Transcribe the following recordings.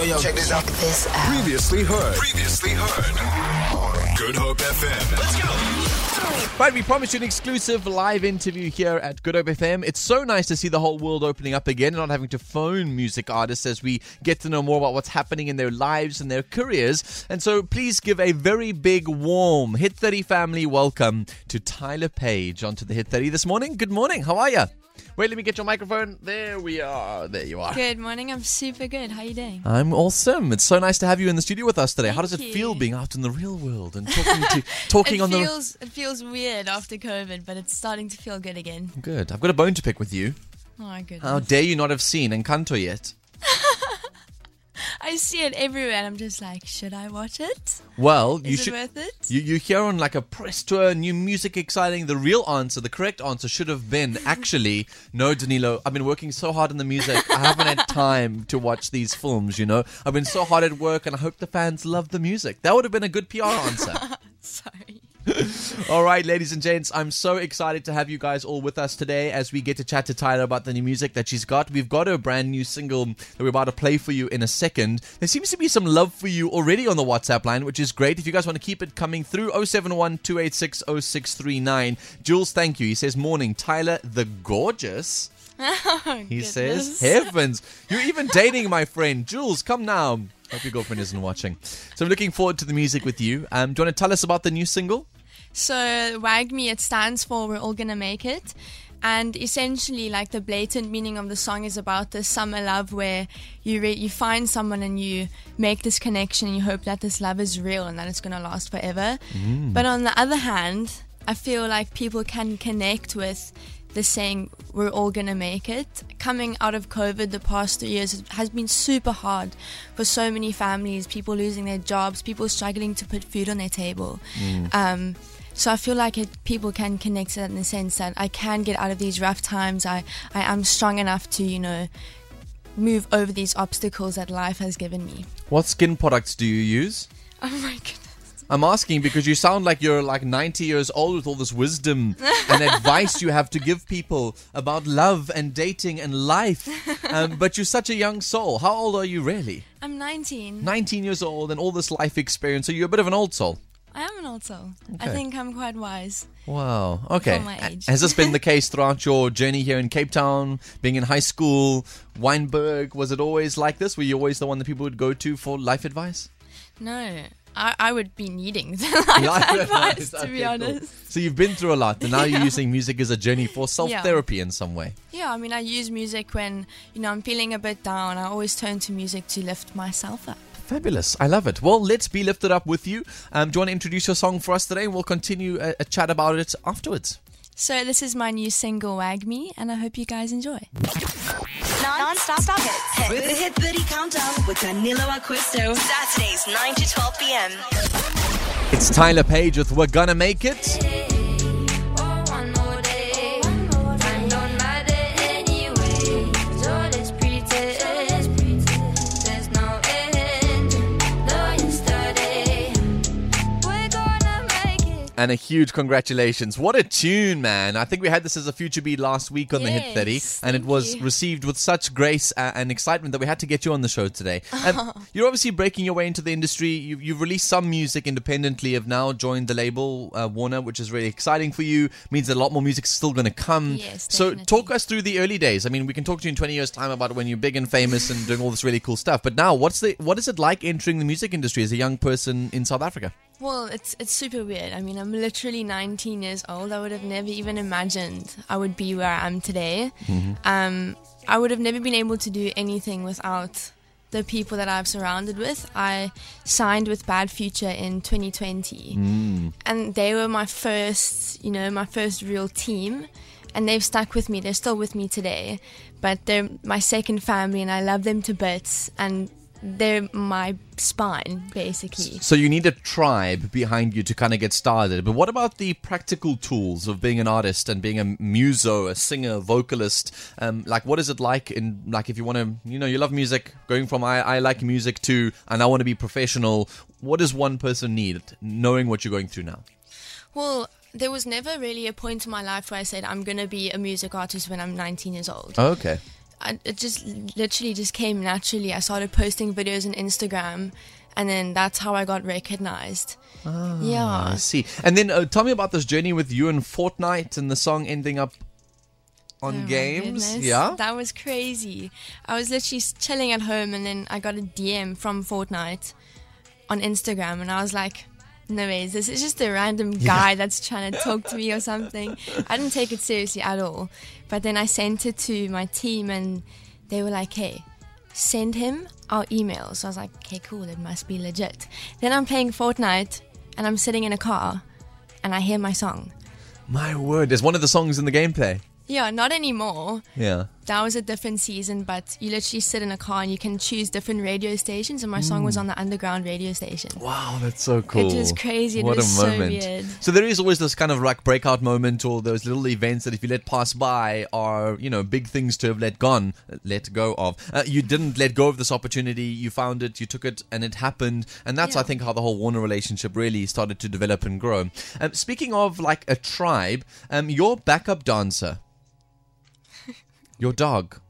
yo, yo. Check this out. This out. Previously heard. Previously heard. Good Hope FM. Let's go. Right, we promised you an exclusive live interview here at Good Hope FM. It's so nice to see the whole world opening up again and not having to phone music artists as we get to know more about what's happening in their lives and their careers. And so please give a very big, warm Hit 30 family welcome to Tyler Page onto the Hit 30 this morning. Good morning. How are you? Wait, let me get your microphone. There we are. There you are. Good morning. I'm super good. How are you doing? I'm awesome. It's so nice to have you in the studio with us today. How does it you. feel being out in the real world and talking to talking it on the feels it feels weird after COVID, but it's starting to feel good again. Good. I've got a bone to pick with you. Oh my goodness. How dare you not have seen Encanto yet? I see it everywhere and I'm just like, should I watch it? Well, you Is it should. worth it? You, you hear on like a press tour, new music exciting. The real answer, the correct answer should have been actually, no, Danilo, I've been working so hard on the music. I haven't had time to watch these films, you know? I've been so hard at work and I hope the fans love the music. That would have been a good PR answer. Sorry. all right, ladies and gents, I'm so excited to have you guys all with us today as we get to chat to Tyler about the new music that she's got. We've got her brand new single that we're about to play for you in a second. There seems to be some love for you already on the WhatsApp line, which is great. If you guys want to keep it coming through, 071 286 0639. Jules, thank you. He says, Morning, Tyler the Gorgeous. He says, Heavens, you're even dating my friend. Jules, come now. Hope your girlfriend isn't watching. So I'm looking forward to the music with you. Um, do you want to tell us about the new single? So WAGMI, it stands for We're All Gonna Make It. And essentially, like the blatant meaning of the song is about this summer love where you re- you find someone and you make this connection and you hope that this love is real and that it's gonna last forever. Mm. But on the other hand, I feel like people can connect with the saying we're all gonna make it. Coming out of COVID the past three years has been super hard for so many families, people losing their jobs, people struggling to put food on their table. Um, so I feel like it, people can connect to that in the sense that I can get out of these rough times. I, I am strong enough to, you know, move over these obstacles that life has given me. What skin products do you use? Oh my goodness. I'm asking because you sound like you're like 90 years old with all this wisdom and advice you have to give people about love and dating and life. Um, but you're such a young soul. How old are you really? I'm 19. 19 years old and all this life experience. So you're a bit of an old soul. I am an old soul. I think I'm quite wise. Wow. Okay. For my age. Has this been the case throughout your journey here in Cape Town, being in high school, Wynberg? Was it always like this? Were you always the one that people would go to for life advice? No, I, I would be needing life, advice, to Okay, be cool. honest. So you've been through a lot, and now you're using music as a journey for self therapy in some way. Yeah, I mean, I use music when, you know, I'm feeling a bit down. I always turn to music to lift myself up. Fabulous. I love it. Well, let's be lifted up with you. Um, do you want to introduce your song for us today? We'll continue a, a chat about it afterwards. So this is my new single, WAGMI, and I hope you guys enjoy. Non-stop stop hits. With the Hit 30 Countdown with Danilo Acquisto. Saturdays, 9 to 12 p.m. It's Tyler Page with We're Gonna Make It. And a huge congratulations. What a tune, man. I think we had this as a future beat last week on the Hit 30, and it was you. received with such grace and excitement that we had to get you on the show today. Um, you're obviously breaking your way into the industry. You've, you've released some music independently, have now joined the label uh, Warner, which is really exciting for you. Means that a lot more music is still going to come. Yes, so talk us through the early days. I mean, we can talk to you in 20 years' time about when you're big and famous and doing all this really cool stuff. But now, what's the what is it like entering the music industry as a young person in South Africa? Well, it's it's super weird. I mean, I'm literally 19 years old. I would have never even imagined I would be where I am today. Um, I would have never been able to do anything without the people that I've surrounded with. I signed with Bad Future in 2020, and they were my first, you know, my first real team. And they've stuck with me. They're still with me today, but they're my second family, and I love them to bits. And they're my spine, basically. So you need a tribe behind you to kind of get started. But what about the practical tools of being an artist and being a muso, a singer, vocalist? Um, like, what is it like in like if you want to, you know, you love music, going from I, I like music to and I want to be professional. What does one person need, knowing what you're going through now? Well, there was never really a point in my life where I said I'm going to be a music artist when I'm 19 years old. Okay. I, it just literally just came naturally. I started posting videos on Instagram, and then that's how I got recognized. I yeah. see. And then uh, tell me about this journey with you and Fortnite and the song ending up on Oh games. Yeah. That was crazy. I was literally chilling at home and then I got a DM from Fortnite on Instagram and I was like, no ways, this is just a random guy that's trying to talk to me or something. I didn't take it seriously at all. But then I sent it to my team and they were like, hey, send him our email. So I was like, okay, cool, it must be legit. Then I'm playing Fortnite and I'm sitting in a car and I hear my song. My word. There's one of the songs in the gameplay. Yeah, not anymore. Yeah. That was a different season, but you literally sit in a car and you can choose different radio stations, and my song was on the underground radio station. Wow, that's so cool. was crazy. It What was a so moment. weird. So there is always this kind of like breakout moment or those little events that if you let pass by are, you know, big things to have let gone, let go of. Uh, you didn't let go of this opportunity. You found it, you took it, and it happened. And that's, I think, how the whole Warner relationship really started to develop and grow. Um, speaking of like a tribe, um, your backup dancer, your dog,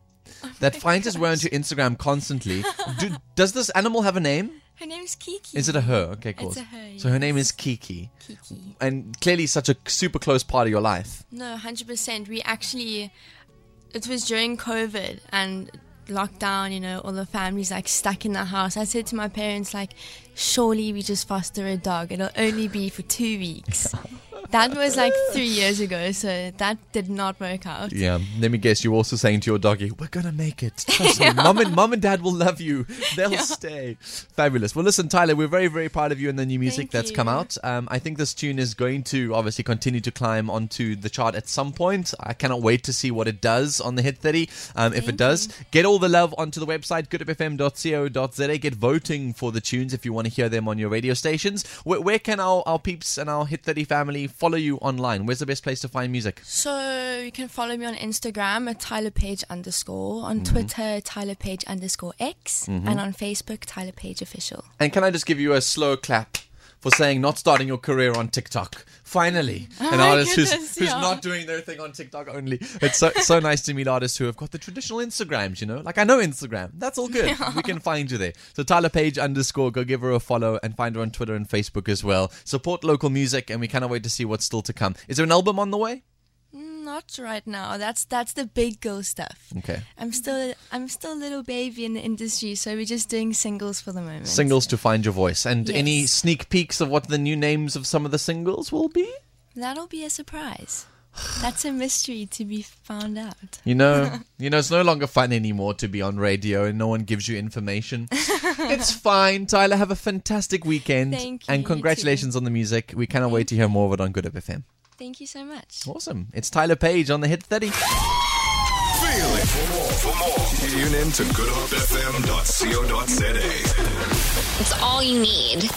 oh that finds its way onto Instagram constantly. Do, does this animal have a name? Her name's Kiki. Is it a her? Okay, cool. It's a her, So her name is Kiki, Kiki? and clearly such a super close part of your life. No, hundred percent. We actually, it was during COVID and lockdown. You know, all the families like stuck in the house. I said to my parents, like, surely we just foster a dog. It'll only be for two weeks. that was like three years ago, so that did not work out. Yeah. Let me guess. You're also saying to your doggy, "We're gonna make it. Trust me. Mom and mom and dad will love you. They'll stay." Fabulous. Well, listen, Tyler. We're very very proud of you and the new music Thank that's you. come out. Um, I think this tune is going to obviously continue to climb onto the chart at some point. I cannot wait to see what it does on the Hit 30. Um, if it does, get all the love onto the website goodfm.co.za. Get voting for the tunes if you want to hear them on your radio stations. Where, where can our, our peeps and our Hit 30 family follow you online? Where's the best place to find music? So you can follow me on Instagram at Tyler Page underscore, on Mm-hmm. Twitter Tyler Page underscore X, and on Facebook Tyler Page official. And can I just give you a slow clap for saying not starting your career on TikTok? Finally, an oh artist who's, goodness, who's yeah. not doing their thing on TikTok only. It's so so nice to meet artists who have got the traditional Instagrams. You know, like I know Instagram. That's all good. We can find you there. So Tyler Page underscore. Go give her a follow and find her on Twitter and Facebook as well. Support local music, and we cannot wait to see what's still to come. Is there an album on the way? Not right now. That's that's the big girl stuff. Okay. I'm still I'm still a little baby in the industry, so we're just doing singles for the moment. Singles to find your voice, and any sneak peeks of what the new names of some of the singles will be. That'll be a surprise. That's a mystery to be found out. You know, you know, it's no longer fun anymore to be on radio and no one gives you information. it's fine, Tyler. Have a fantastic weekend, Thank you, and you congratulations on the music. We cannot wait to hear more of it on Good Hope FM. Thank you so much. Awesome! It's Tyler Page on the Hit 30. Feel it. For more, for more, tune in to goodhopefm.co.za. It's all you need.